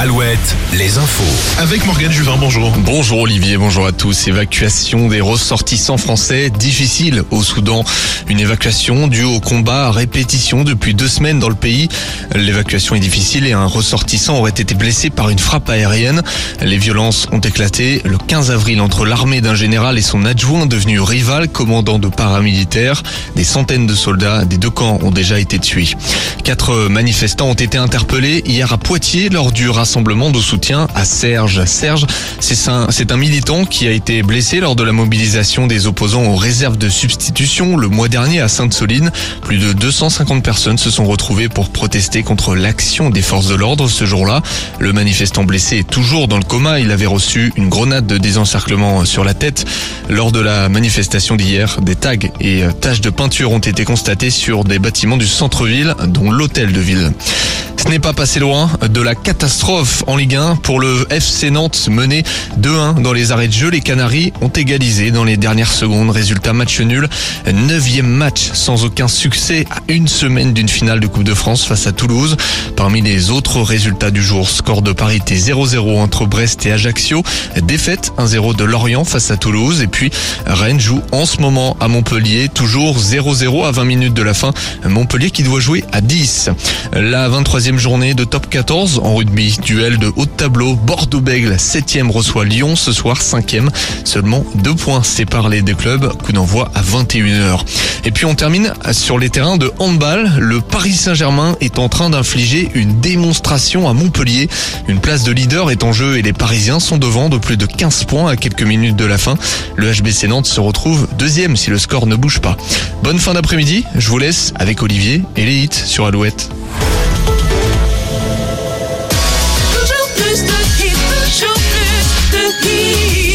Alouette, les infos. Avec Morgane Juvin, bonjour. Bonjour Olivier, bonjour à tous. Évacuation des ressortissants français difficile au Soudan. Une évacuation due au combat à répétition depuis deux semaines dans le pays. L'évacuation est difficile et un ressortissant aurait été blessé par une frappe aérienne. Les violences ont éclaté le 15 avril entre l'armée d'un général et son adjoint devenu rival, commandant de paramilitaires. Des centaines de soldats des deux camps ont déjà été tués. Quatre manifestants ont été interpellés hier à Poitiers lors du rassemblement de soutien à Serge. Serge, c'est un, un militant qui a été blessé lors de la mobilisation des opposants aux réserves de substitution le mois dernier à Sainte-Soline. Plus de 250 personnes se sont retrouvées pour protester contre l'action des forces de l'ordre ce jour-là. Le manifestant blessé est toujours dans le coma. Il avait reçu une grenade de désencerclement sur la tête. Lors de la manifestation d'hier, des tags et taches de peinture ont été constatées sur des bâtiments du centre-ville, dont l'hôtel de ville. Ce n'est pas passé loin de la catastrophe en Ligue 1 pour le FC Nantes mené 2-1 dans les arrêts de jeu. Les Canaries ont égalisé dans les dernières secondes. Résultat match nul. Neuvième match sans aucun succès à une semaine d'une finale de Coupe de France face à Toulouse. Parmi les autres résultats du jour, score de parité 0-0 entre Brest et Ajaccio. Défaite 1-0 de Lorient face à Toulouse. Et puis Rennes joue en ce moment à Montpellier. Toujours 0-0 à 20 minutes de la fin. Montpellier qui doit jouer à 10. La 23e journée de top 14 en rugby. Duel de haut de tableau. Bordeaux-Bègle, 7e reçoit Lyon ce soir, 5e. Seulement deux points séparent les deux clubs. Coup d'envoi à 21h. Et puis on termine sur les terrains de handball. Le Paris Saint-Germain est en train d'infliger une démonstration à Montpellier. Une place de leader est en jeu et les Parisiens sont devant de plus de 15 points à quelques minutes de la fin. Le HBC Nantes se retrouve deuxième si le score ne bouge pas. Bonne fin d'après-midi. Je vous laisse avec Olivier et les hits sur Alouette. to keep.